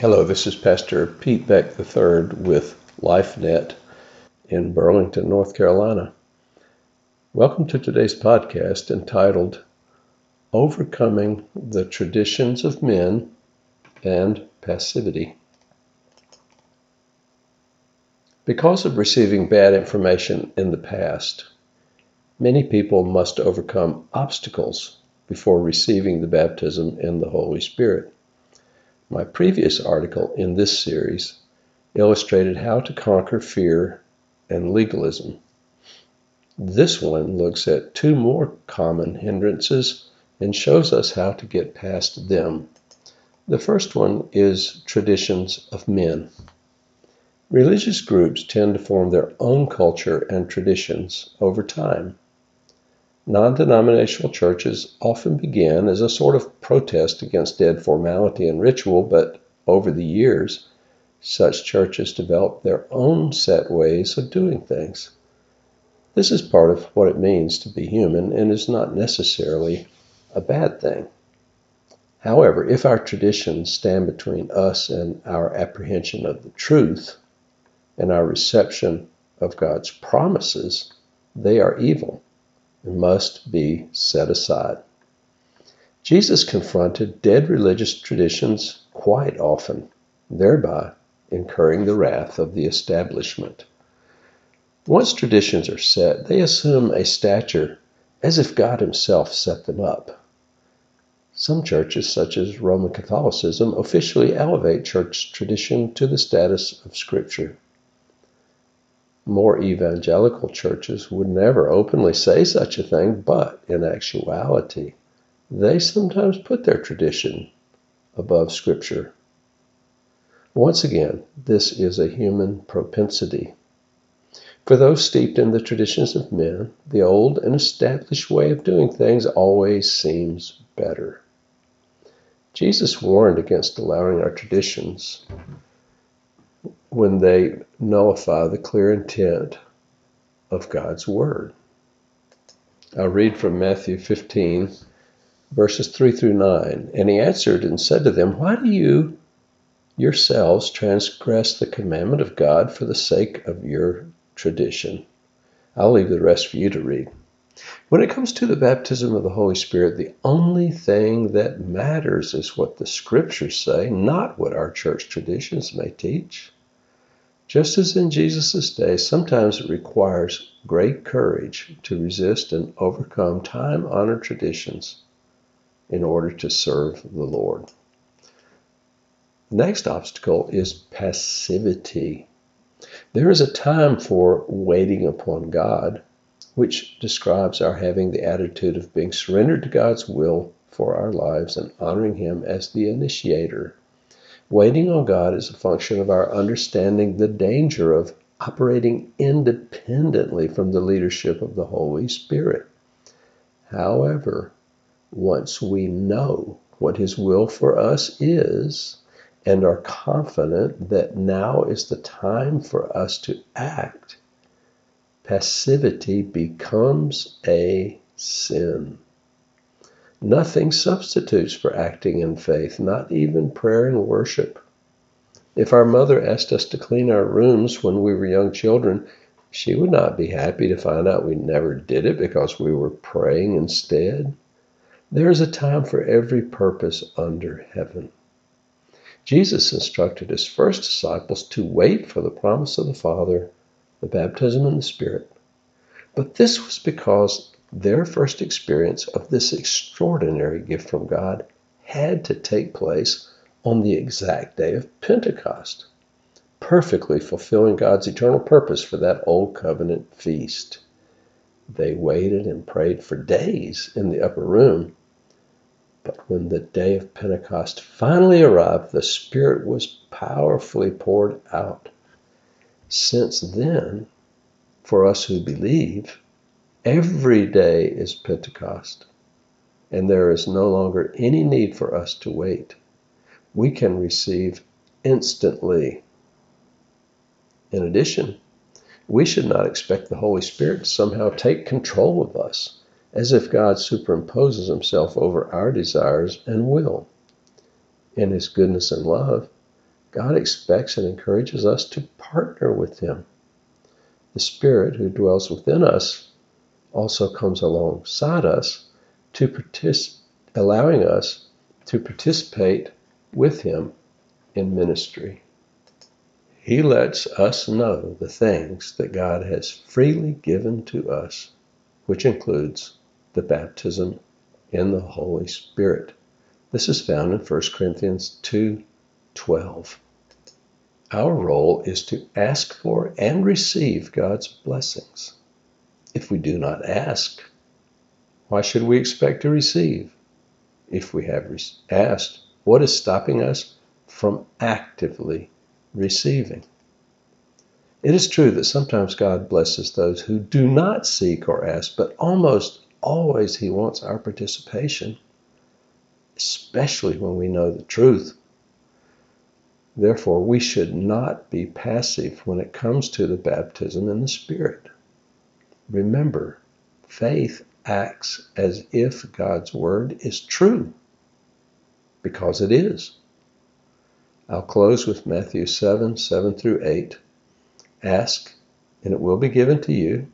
Hello, this is Pastor Pete Beck III with LifeNet in Burlington, North Carolina. Welcome to today's podcast entitled Overcoming the Traditions of Men and Passivity. Because of receiving bad information in the past, many people must overcome obstacles before receiving the baptism in the Holy Spirit. My previous article in this series illustrated how to conquer fear and legalism. This one looks at two more common hindrances and shows us how to get past them. The first one is traditions of men. Religious groups tend to form their own culture and traditions over time. Non denominational churches often began as a sort of protest against dead formality and ritual, but over the years, such churches developed their own set ways of doing things. This is part of what it means to be human and is not necessarily a bad thing. However, if our traditions stand between us and our apprehension of the truth and our reception of God's promises, they are evil must be set aside. Jesus confronted dead religious traditions quite often, thereby incurring the wrath of the establishment. Once traditions are set, they assume a stature as if God Himself set them up. Some churches, such as Roman Catholicism, officially elevate church tradition to the status of Scripture more evangelical churches would never openly say such a thing, but in actuality, they sometimes put their tradition above Scripture. Once again, this is a human propensity. For those steeped in the traditions of men, the old and established way of doing things always seems better. Jesus warned against allowing our traditions when they nullify the clear intent of God's Word. I'll read from Matthew 15, verses 3 through 9. And he answered and said to them, Why do you yourselves transgress the commandment of God for the sake of your tradition? I'll leave the rest for you to read. When it comes to the baptism of the Holy Spirit, the only thing that matters is what the scriptures say, not what our church traditions may teach. Just as in Jesus' day, sometimes it requires great courage to resist and overcome time honored traditions in order to serve the Lord. The next obstacle is passivity. There is a time for waiting upon God, which describes our having the attitude of being surrendered to God's will for our lives and honoring Him as the initiator Waiting on God is a function of our understanding the danger of operating independently from the leadership of the Holy Spirit. However, once we know what His will for us is and are confident that now is the time for us to act, passivity becomes a sin. Nothing substitutes for acting in faith, not even prayer and worship. If our mother asked us to clean our rooms when we were young children, she would not be happy to find out we never did it because we were praying instead. There is a time for every purpose under heaven. Jesus instructed his first disciples to wait for the promise of the Father, the baptism in the Spirit. But this was because their first experience of this extraordinary gift from God had to take place on the exact day of Pentecost, perfectly fulfilling God's eternal purpose for that old covenant feast. They waited and prayed for days in the upper room. But when the day of Pentecost finally arrived, the Spirit was powerfully poured out. Since then, for us who believe, Every day is Pentecost, and there is no longer any need for us to wait. We can receive instantly. In addition, we should not expect the Holy Spirit to somehow take control of us, as if God superimposes himself over our desires and will. In his goodness and love, God expects and encourages us to partner with Him. The Spirit who dwells within us also comes alongside us to partic- allowing us to participate with Him in ministry. He lets us know the things that God has freely given to us, which includes the baptism in the Holy Spirit. This is found in 1 Corinthians 2:12. Our role is to ask for and receive God's blessings. If we do not ask, why should we expect to receive? If we have asked, what is stopping us from actively receiving? It is true that sometimes God blesses those who do not seek or ask, but almost always He wants our participation, especially when we know the truth. Therefore, we should not be passive when it comes to the baptism in the Spirit. Remember, faith acts as if God's Word is true, because it is. I'll close with Matthew 7 7 through 8. Ask, and it will be given to you.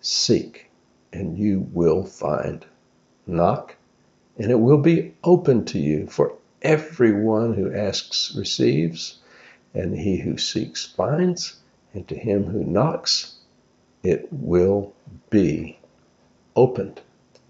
Seek, and you will find. Knock, and it will be open to you. For everyone who asks receives, and he who seeks finds, and to him who knocks it will be opened.